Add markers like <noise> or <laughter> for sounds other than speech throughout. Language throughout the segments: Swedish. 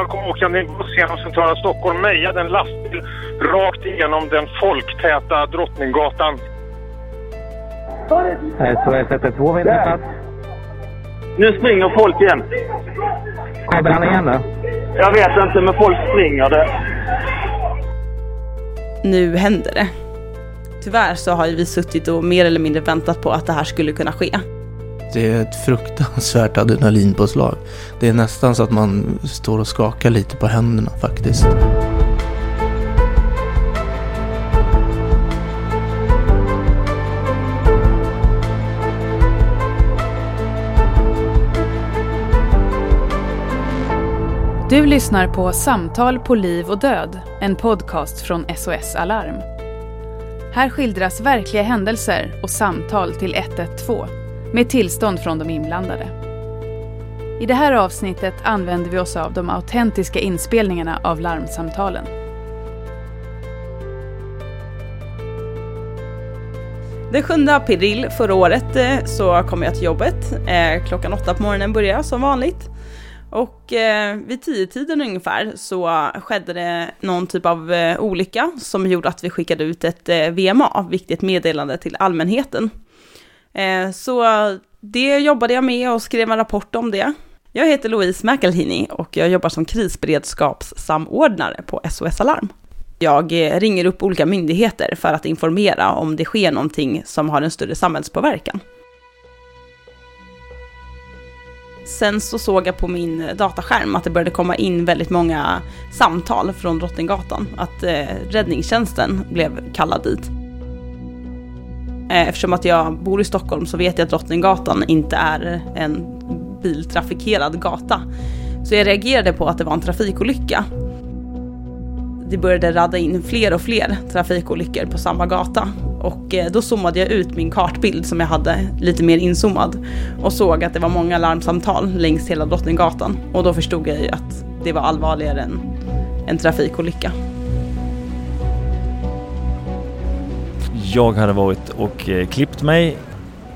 Jag kom åkande i en buss genom centrala Stockholm mejade en lastbil rakt igenom den folktäta Drottninggatan. SOS 112 vid plats. Nu springer folk igen. Kommer han igen då? Jag vet inte, men folk springer. Det. Nu händer det. Tyvärr så har ju vi suttit och mer eller mindre väntat på att det här skulle kunna ske. Det är ett fruktansvärt adrenalinpåslag. Det är nästan så att man står och skakar lite på händerna faktiskt. Du lyssnar på Samtal på liv och död, en podcast från SOS Alarm. Här skildras verkliga händelser och samtal till 112 med tillstånd från de inblandade. I det här avsnittet använder vi oss av de autentiska inspelningarna av larmsamtalen. Den 7 april förra året eh, så kom jag till jobbet. Eh, klockan åtta på morgonen började jag som vanligt. Och eh, vid tio tiden ungefär så skedde det någon typ av eh, olycka som gjorde att vi skickade ut ett eh, VMA, viktigt meddelande till allmänheten. Eh, så det jobbade jag med och skrev en rapport om det. Jag heter Louise McElhinney och jag jobbar som krisberedskapssamordnare på SOS Alarm. Jag eh, ringer upp olika myndigheter för att informera om det sker någonting som har en större samhällspåverkan. Sen så såg jag på min dataskärm att det började komma in väldigt många samtal från Drottninggatan. Att eh, räddningstjänsten blev kallad dit. Eh, eftersom att jag bor i Stockholm så vet jag att Drottninggatan inte är en biltrafikerad gata. Så jag reagerade på att det var en trafikolycka. Det började radda in fler och fler trafikolyckor på samma gata. Och eh, då zoomade jag ut min kartbild som jag hade lite mer inzoomad och såg att det var många larmsamtal längs hela Drottninggatan. Och då förstod jag ju att det var allvarligare än en trafikolycka. Jag hade varit och eh, klippt mig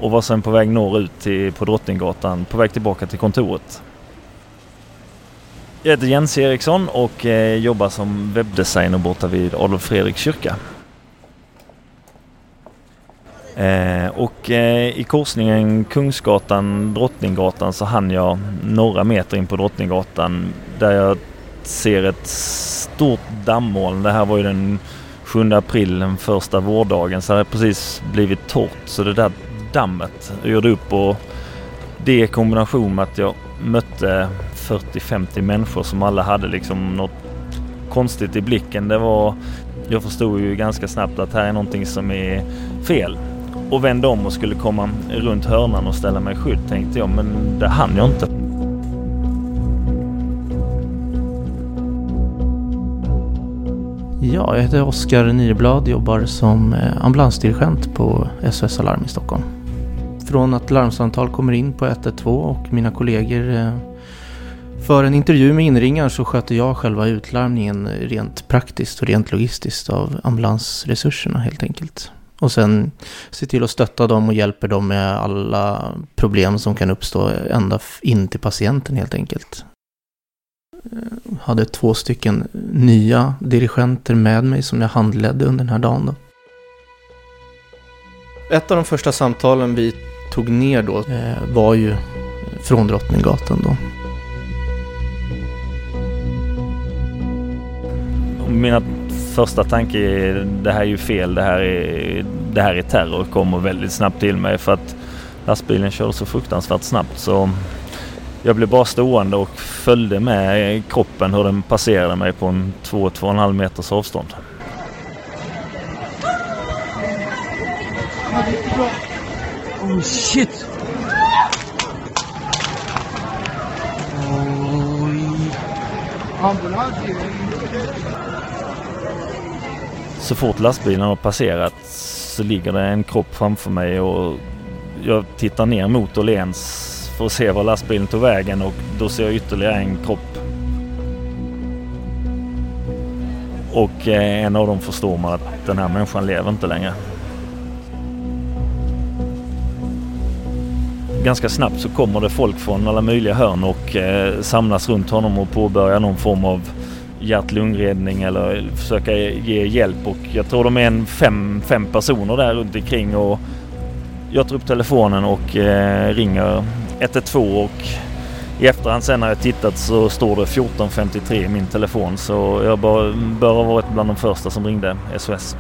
och var sen på väg norrut till, på Drottninggatan på väg tillbaka till kontoret. Jag heter Jens Eriksson och eh, jobbar som webbdesigner borta vid Adolf Fredriks kyrka. Eh, och i korsningen Kungsgatan Drottninggatan så hann jag några meter in på Drottninggatan där jag ser ett stort dammoln. Det här var ju den 7 april, den första vårdagen, så hade det precis blivit torrt. Så det där dammet gjorde upp och det i kombination med att jag mötte 40-50 människor som alla hade liksom något konstigt i blicken. Det var, jag förstod ju ganska snabbt att här är någonting som är fel. Och vände om och skulle komma runt hörnan och ställa mig i skydd tänkte jag, men det hann jag inte. Ja, jag heter Oskar Nyblad, jobbar som eh, ambulansdirigent på SOS Alarm i Stockholm. Från att larmsamtal kommer in på 112 och mina kollegor eh, för en intervju med inringaren så sköter jag själva utlarmningen eh, rent praktiskt och rent logistiskt av ambulansresurserna helt enkelt. Och sen se till att stötta dem och hjälper dem med alla problem som kan uppstå ända in till patienten helt enkelt. Hade två stycken nya dirigenter med mig som jag handledde under den här dagen. Då. Ett av de första samtalen vi tog ner då eh, var ju från Drottninggatan då. Mina första tanke är det här är ju fel, det här är, det här är terror, kommer väldigt snabbt till mig för att lastbilen körde så fruktansvärt snabbt så jag blev bara stående och följde med kroppen hur den passerade mig på en 2-2,5 meters avstånd. Oh shit! Så fort lastbilen har passerat så ligger det en kropp framför mig och jag tittar ner mot Åhléns för att se var lastbilen tog vägen och då ser jag ytterligare en kropp. Och eh, en av dem förstår man att den här människan lever inte längre. ganska snabbt så kommer det folk från alla möjliga hörn och eh, samlas runt honom och påbörjar någon form av hjärt-lungräddning eller försöka ge hjälp och jag tror de är en fem, fem personer där runt omkring och jag tar upp telefonen och eh, ringer 112 och i efterhand sen när jag tittat så står det 1453 i min telefon så jag bör, bör ha varit bland de första som ringde SOS.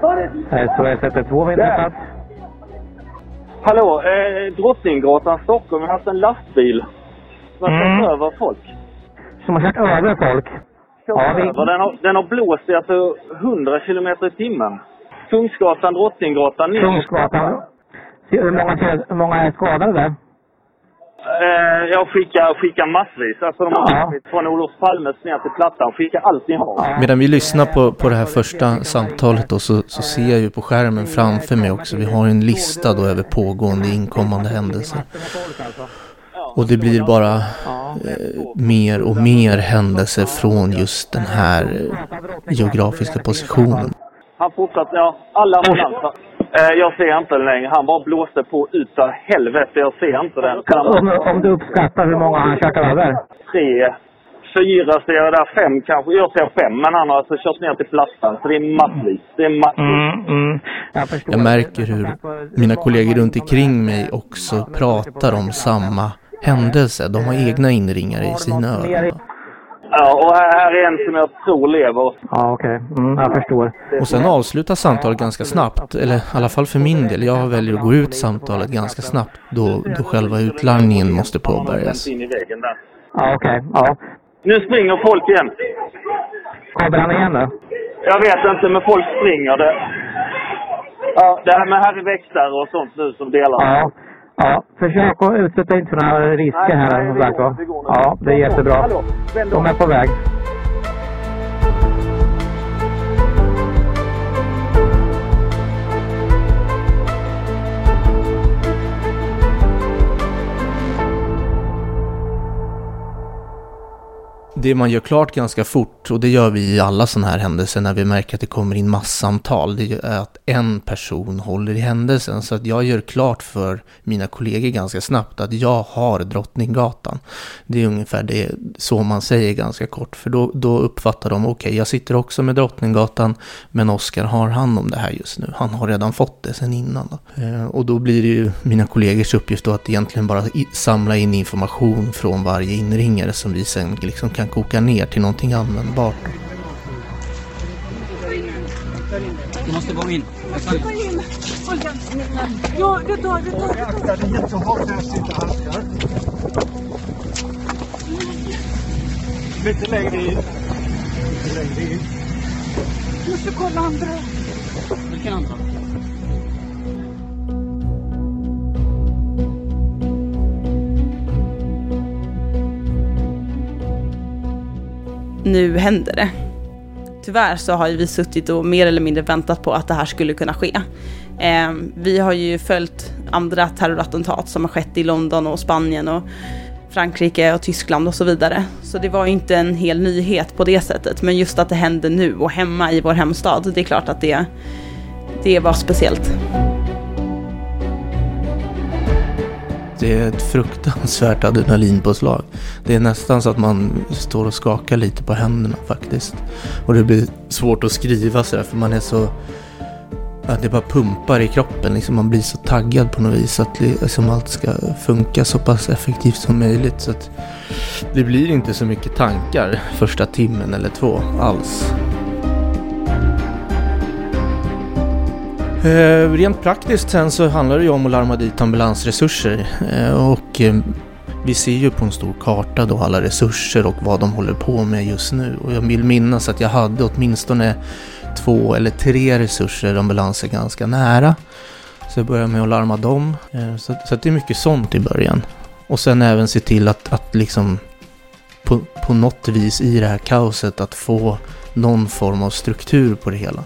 SOS 112 väntar Hallå, eh, Drottninggatan Stockholm. Jag har haft en lastbil som har Mm. kört över folk. Som har kört över folk? Ja, vi-. Den, har, den har blåst i alltså 100 kilometer i timmen. Kungsgatan, Drottninggatan, Hur många, hur många är skadade där? Eh, jag skickar, skickar massvis. Alltså de har Ja. ja. från Olof Palmes ner till Plattan. Skickar allt ni har. Medan vi lyssnar på, på det här första samtalet då, så, så ser jag ju på skärmen framför mig också. Vi har en lista då över pågående inkommande händelser. Och det blir bara eh, mer och mer händelser från just den här eh, geografiska positionen. Han fortsatte, ja, alla ambulanser. Eh, jag ser inte den längre. Han bara blåste på utav helvete. Jag ser inte den. Om, om du uppskattar hur många han kört över? Tre, fyra ser jag där. Fem kanske. Jag ser fem, men han har alltså kört ner till Plattan. Så det är massvis. Det är massvis. Mm, mm. Jag. Jag märker hur mina kollegor runt omkring mig också pratar om samma händelse. De har egna inringare i sina öron. Ja, och här är en som jag tror lever. Ja, okej. Mm, jag förstår. Och sen avslutas samtalet ganska snabbt, eller i alla fall för min del. Jag väljer att gå ut samtalet ganska snabbt då, då själva utlarmningen måste påbörjas. In i väggen där. Ja, okej. Ja. Nu springer folk igen. Kommer han igen då? Jag vet inte, men folk springer. Det, ja, det här med Harry Växter och sånt nu som delar. Ja. Ja, försök att utsätta inte för några risker här. nej, det går, det går. Ja, det är jättebra. Hallå. De är på väg. Det man gör klart ganska fort, och det gör vi i alla sådana här händelser när vi märker att det kommer in massamtal, det är att en person håller i händelsen. Så att jag gör klart för mina kollegor ganska snabbt att jag har Drottninggatan. Det är ungefär det, så man säger ganska kort, för då, då uppfattar de, okej, jag sitter också med Drottninggatan, men Oskar har hand om det här just nu. Han har redan fått det sen innan. Då. Eh, och då blir det ju mina kollegors uppgift då att egentligen bara samla in information från varje inringare som vi sen liksom kan koka ner till någonting användbart. Du måste gå in. Ja, det tar, det tar, det tar. Lite längre in. Lite längre in. Måste kolla andra. Vilken andra? Nu händer det. Tyvärr så har ju vi suttit och mer eller mindre väntat på att det här skulle kunna ske. Eh, vi har ju följt andra terrorattentat som har skett i London och Spanien och Frankrike och Tyskland och så vidare. Så det var ju inte en hel nyhet på det sättet. Men just att det hände nu och hemma i vår hemstad, det är klart att det, det var speciellt. Det är ett fruktansvärt adrenalinpåslag. Det är nästan så att man står och skakar lite på händerna faktiskt. Och det blir svårt att skriva sådär för man är så... Att det bara pumpar i kroppen liksom. Man blir så taggad på något vis att liksom allt ska funka så pass effektivt som möjligt. Så att det blir inte så mycket tankar första timmen eller två alls. Eh, rent praktiskt sen så handlar det ju om att larma dit ambulansresurser. Eh, och eh, vi ser ju på en stor karta då alla resurser och vad de håller på med just nu. Och jag vill minnas att jag hade åtminstone två eller tre resurser ambulanser ganska nära. Så jag börjar med att larma dem. Eh, så, så det är mycket sånt i början. Och sen även se till att, att liksom på, på något vis i det här kaoset att få någon form av struktur på det hela.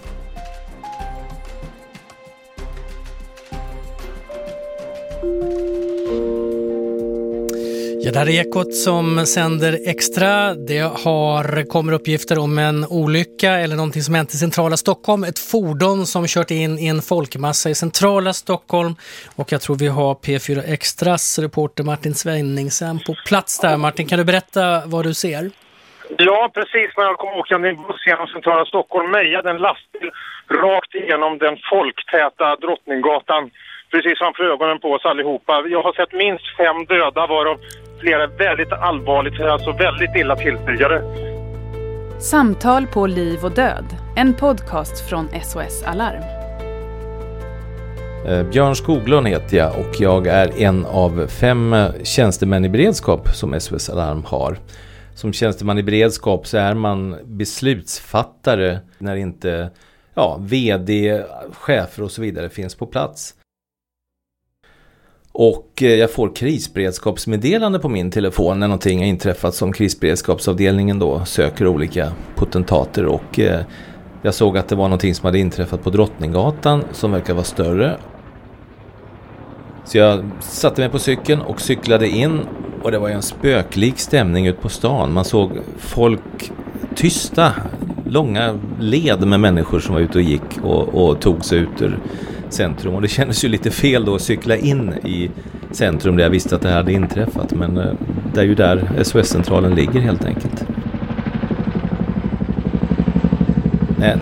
Ja, där är Ekot som sänder extra. Det har, kommer uppgifter om en olycka eller någonting som hänt i centrala Stockholm. Ett fordon som kört in i en folkmassa i centrala Stockholm. Och jag tror vi har P4 Extras reporter Martin Svenningsen på plats där. Martin, kan du berätta vad du ser? Ja, precis när jag kom åkande i en buss genom centrala Stockholm mejade en lastbil rakt igenom den folktäta Drottninggatan precis framför ögonen på oss allihopa. Jag har sett minst fem döda varav flera väldigt allvarligt, alltså väldigt illa tilltygade. Samtal på liv och död. En podcast från SOS Alarm. Eh, Björn Skoglund heter jag och jag är en av fem tjänstemän i beredskap som SOS Alarm har. Som tjänsteman i beredskap så är man beslutsfattare när inte ja, vd, chefer och så vidare finns på plats. Och eh, jag får krisberedskapsmeddelande på min telefon när någonting har inträffat som krisberedskapsavdelningen då söker olika potentater och eh, jag såg att det var någonting som hade inträffat på Drottninggatan som verkar vara större. Så jag satte mig på cykeln och cyklade in och det var en spöklik stämning ut på stan. Man såg folk tysta, långa led med människor som var ute och gick och, och tog sig ut ur centrum. Och det kändes ju lite fel då att cykla in i centrum där jag visste att det här hade inträffat. Men eh, det är ju där SOS-centralen ligger helt enkelt.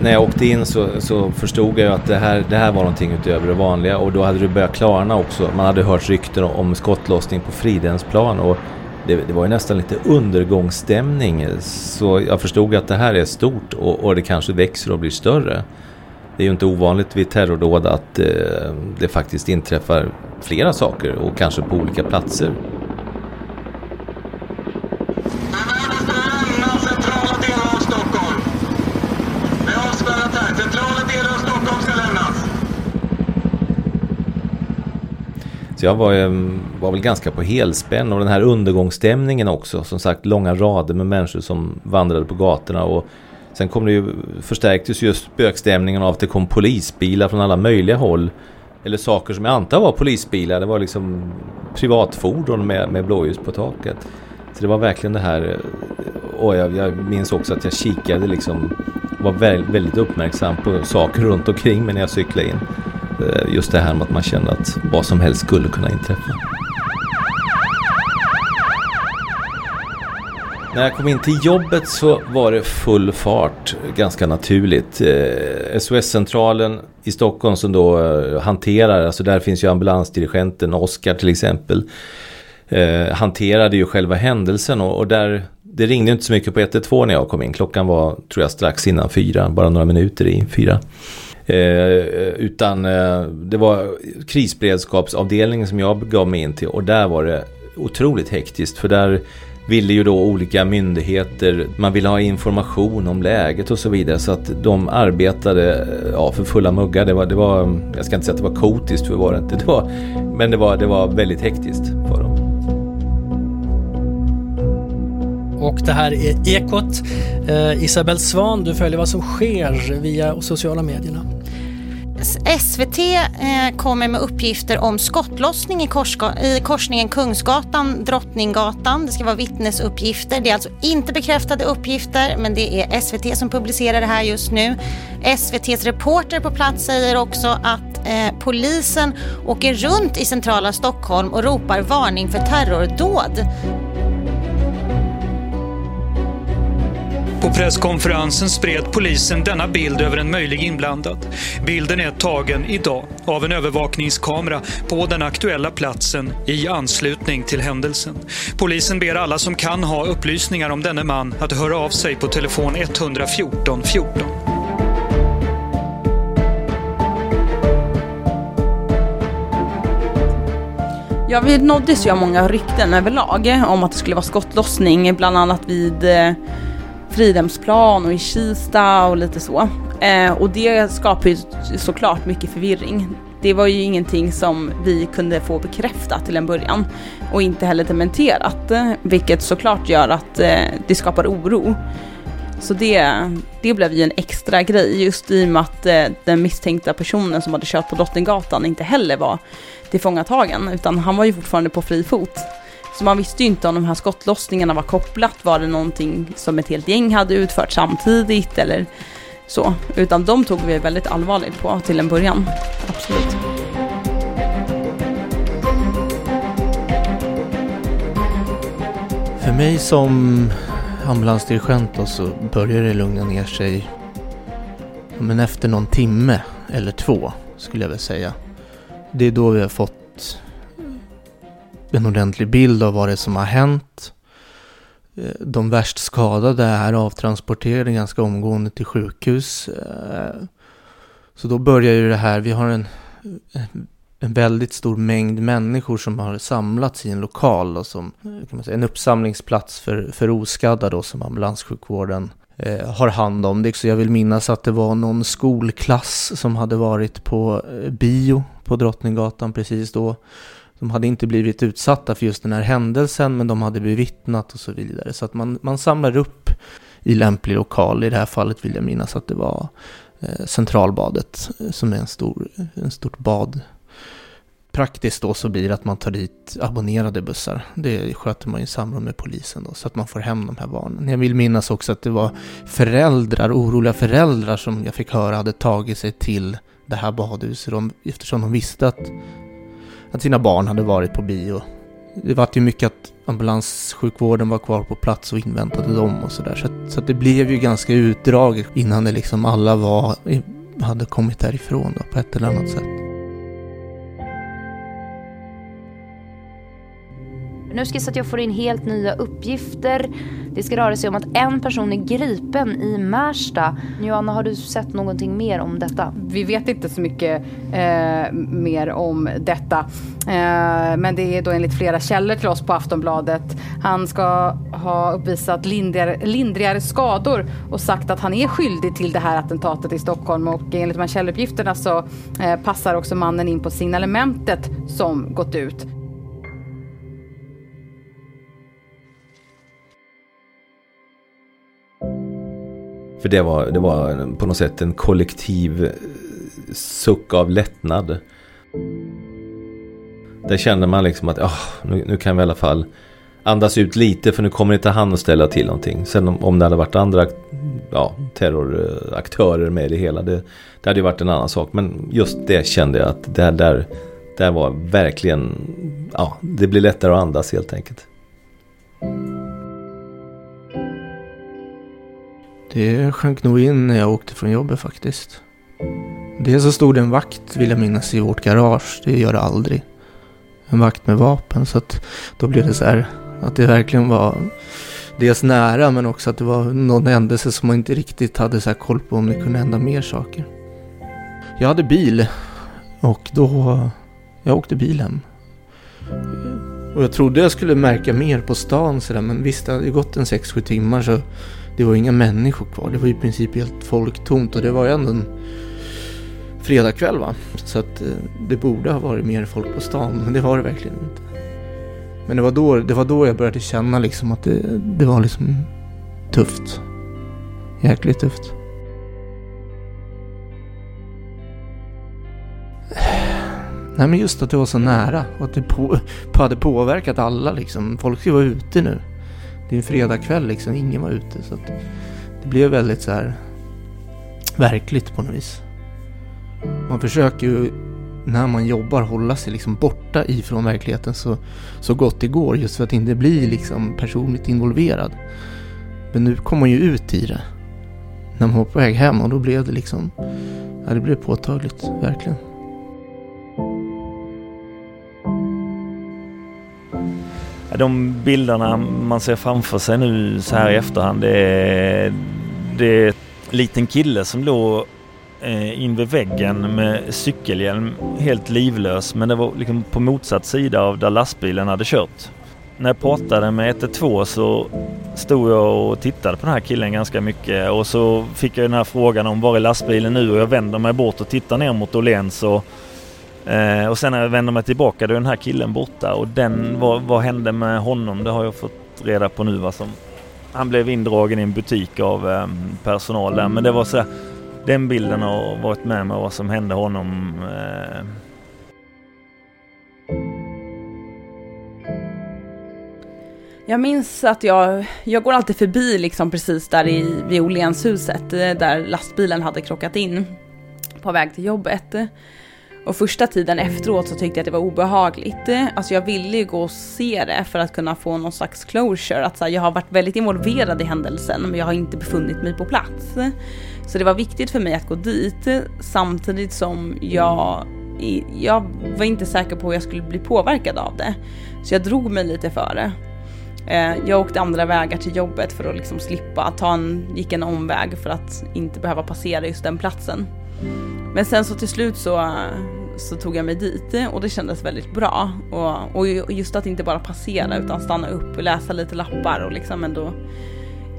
När jag åkte in så, så, förstod jag att det här, det här var någonting utöver det vanliga och då hade det börjat klarna också. Man hade hört rykten om skottlossning på Fridhemsplan och det, det, var ju nästan lite undergångsstämning. Så jag förstod att det här är stort och, och det kanske växer och blir större. Det är ju inte ovanligt vid terrordåd att eh, det faktiskt inträffar flera saker och kanske på olika platser. Så jag var, eh, var väl ganska på helspänn och den här undergångsstämningen också. Som sagt långa rader med människor som vandrade på gatorna och Sen kom det ju, förstärktes just spökstämningen av att det kom polisbilar från alla möjliga håll. Eller saker som jag antar var polisbilar. Det var liksom privatfordon med, med blåljus på taket. Så det var verkligen det här. Eh, och jag, jag minns också att jag kikade liksom. Var väldigt uppmärksam på saker runt omkring mig när jag cyklade in. Eh, just det här med att man kände att vad som helst skulle kunna inträffa. När jag kom in till jobbet så var det full fart, ganska naturligt. Eh, SOS-centralen i Stockholm som då eh, hanterar, alltså där finns ju ambulansdirigenten Oskar till exempel. Eh, hanterade ju själva händelsen och, och, där, det ringde inte så mycket på 112 när jag kom in. Klockan var, tror jag, strax innan fyra, bara några minuter i fyra. Eh, utan eh, det var krisberedskapsavdelningen som jag gav mig in till och där var det otroligt hektiskt för där ville ju då olika myndigheter, man ville ha information om läget och så vidare. Så att de arbetade ja, för fulla muggar. Det var, det var, jag ska inte säga att det var kotiskt, för det var det inte. Det var, men det var, det var väldigt hektiskt för dem. Och det här är Ekot. Eh, Isabel Svan, du följer vad som sker via sociala medierna. SVT eh, kommer med uppgifter om skottlossning i, i korsningen Kungsgatan, Drottninggatan. Det ska vara vittnesuppgifter. Det är alltså inte bekräftade uppgifter men det är SVT som publicerar det här just nu. SVTs reporter på plats säger också att eh, polisen åker runt i centrala Stockholm och ropar varning för terrordåd. På presskonferensen spred polisen denna bild över en möjlig inblandad. Bilden är tagen idag av en övervakningskamera på den aktuella platsen i anslutning till händelsen. Polisen ber alla som kan ha upplysningar om denne man att höra av sig på telefon 114 14. Ja, vi nåddes ju av många rykten överlag om att det skulle vara skottlossning, bland annat vid eh, Fridhemsplan och i Kista och lite så. Eh, och det skapar ju såklart mycket förvirring. Det var ju ingenting som vi kunde få bekräftat till en början och inte heller dementerat, eh, vilket såklart gör att eh, det skapar oro. Så det, det blev ju en extra grej just i och med att eh, den misstänkta personen som hade kört på Drottninggatan inte heller var tillfångatagen utan han var ju fortfarande på fri fot. Så man visste ju inte om de här skottlossningarna var kopplat. Var det någonting som ett helt gäng hade utfört samtidigt eller så. Utan de tog vi väldigt allvarligt på till en början. Absolut. För mig som ambulansdirigent då så börjar det lugna ner sig men efter någon timme eller två skulle jag väl säga. Det är då vi har fått en ordentlig bild av vad det är som har hänt. Eh, de värst skadade är avtransporterade ganska omgående till sjukhus. Eh, så då börjar ju det här, vi har en, en väldigt stor mängd människor som har samlats i en lokal då, som eh, kan man säga, en uppsamlingsplats för, för oskadda då som ambulanssjukvården eh, har hand om. Det. Så jag vill minnas att det var någon skolklass som hade varit på bio på Drottninggatan precis då. De hade inte blivit utsatta för just den här händelsen men de hade bevittnat och så vidare. Så att man, man samlar upp i lämplig lokal. I det här fallet vill jag minnas att det var eh, Centralbadet eh, som är en stor, en stort bad. Praktiskt då så blir det att man tar dit abonnerade bussar. Det sköter man i samråd med polisen då så att man får hem de här barnen. Jag vill minnas också att det var föräldrar, oroliga föräldrar som jag fick höra hade tagit sig till det här badhuset eftersom de visste att att sina barn hade varit på bio. Det var ju mycket att ambulanssjukvården var kvar på plats och inväntade dem och sådär. Så, att, så att det blev ju ganska utdraget innan det liksom alla var, hade kommit därifrån då, på ett eller annat sätt. Nu ska jag så att jag får in helt nya uppgifter. Det ska röra sig om att en person är gripen i Märsta. Joanna, har du sett någonting mer om detta? Vi vet inte så mycket eh, mer om detta. Eh, men det är då enligt flera källor till oss på Aftonbladet. Han ska ha uppvisat lindrigare, lindrigare skador och sagt att han är skyldig till det här attentatet i Stockholm. Och enligt de här källuppgifterna så eh, passar också mannen in på signalementet som gått ut. För det var, det var på något sätt en kollektiv eh, suck av lättnad. Där kände man liksom att oh, nu, nu, kan vi i alla fall andas ut lite för nu kommer inte han att ställa till någonting. Sen om, om det hade varit andra ja, terroraktörer med i det hela, det, det hade ju varit en annan sak. Men just det kände jag att det där, där var verkligen, ja, det blir lättare att andas helt enkelt. Det sjönk nog in när jag åkte från jobbet faktiskt. Dels så stod det en vakt, vill jag minnas, i vårt garage. Det gör det aldrig. En vakt med vapen. Så att då blev det så här att det verkligen var dels nära men också att det var någon händelse som man inte riktigt hade så koll på om det kunde hända mer saker. Jag hade bil och då... Jag åkte bil hem. Och jag trodde jag skulle märka mer på stan sådär men visst det hade gått en 6-7 timmar så det var inga människor kvar. Det var i princip helt folktomt och det var ju ändå en fredagkväll va. Så att eh, det borde ha varit mer folk på stan men det var det verkligen inte. Men det var då, det var då jag började känna liksom att det, det var liksom tufft. Jäkligt tufft. Nej men just att det var så nära och att det på, <laughs> hade påverkat alla liksom. Folk ska vara ute nu det är en fredagkväll liksom, ingen var ute. Så det blev väldigt så här verkligt på något vis. Man försöker ju när man jobbar hålla sig liksom borta ifrån verkligheten så, så gott det går just för att inte bli liksom personligt involverad. Men nu kom man ju ut i det. När man var på väg hem och då blev det liksom, ja det blev påtagligt, verkligen. De bilderna man ser framför sig nu så här i efterhand det är, det är en liten kille som låg eh, invid in vid väggen med cykelhjälm helt livlös men det var liksom på motsatt sida av där lastbilen hade kört. När jag pratade med 112 så stod jag och tittade på den här killen ganska mycket och så fick jag den här frågan om var är lastbilen nu och jag vänder mig bort och tittar ner mot Åhléns och Eh, och sen när jag vänder mig tillbaka då är den här killen borta och den, vad, vad hände med honom? Det har jag fått reda på nu. Vad som, han blev indragen i en butik av eh, personal där. Men det var så den bilden har varit med mig vad som hände honom. Eh. Jag minns att jag, jag går alltid förbi liksom precis där i, vid Åhlénshuset, eh, där lastbilen hade krockat in på väg till jobbet. Och första tiden efteråt så tyckte jag att det var obehagligt. Eh, alltså jag ville ju gå och se det för att kunna få någon slags closure. Att så här, jag har varit väldigt involverad i händelsen men jag har inte befunnit mig på plats. Så det var viktigt för mig att gå dit samtidigt som jag, jag var inte säker på hur jag skulle bli påverkad av det. Så jag drog mig lite för det. Eh, jag åkte andra vägar till jobbet för att liksom slippa ta en, gick en omväg för att inte behöva passera just den platsen. Men sen så till slut så, så tog jag mig dit och det kändes väldigt bra. Och, och just att inte bara passera utan stanna upp och läsa lite lappar och liksom ändå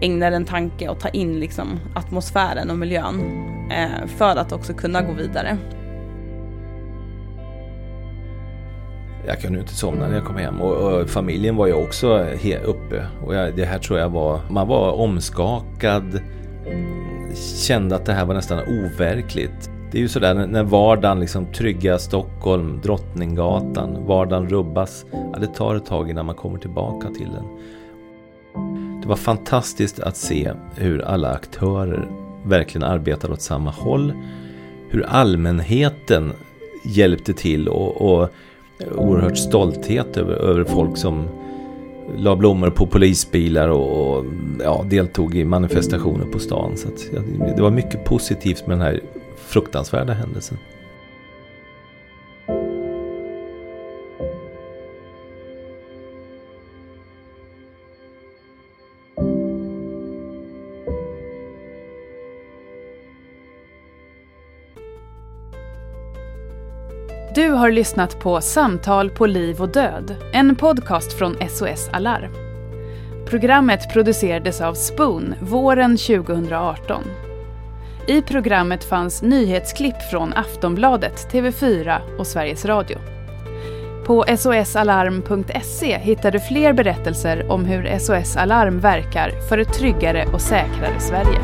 ägna en tanke och ta in liksom atmosfären och miljön eh, för att också kunna gå vidare. Jag kunde inte somna när jag kom hem och, och familjen var ju också uppe. Och jag, det här tror jag var, man var omskakad, kände att det här var nästan overkligt. Det är ju sådär när vardagen liksom trygga Stockholm, Drottninggatan, vardagen rubbas. Ja, det tar ett tag innan man kommer tillbaka till den. Det var fantastiskt att se hur alla aktörer verkligen arbetade åt samma håll. Hur allmänheten hjälpte till och, och oerhört stolthet över, över folk som la blommor på polisbilar och, och ja, deltog i manifestationer på stan. Så att, ja, det var mycket positivt med den här fruktansvärda händelsen. Du har lyssnat på Samtal på liv och död, en podcast från SOS Alarm. Programmet producerades av Spoon våren 2018. I programmet fanns nyhetsklipp från Aftonbladet, TV4 och Sveriges Radio. På sosalarm.se hittar du fler berättelser om hur SOS Alarm verkar för ett tryggare och säkrare Sverige.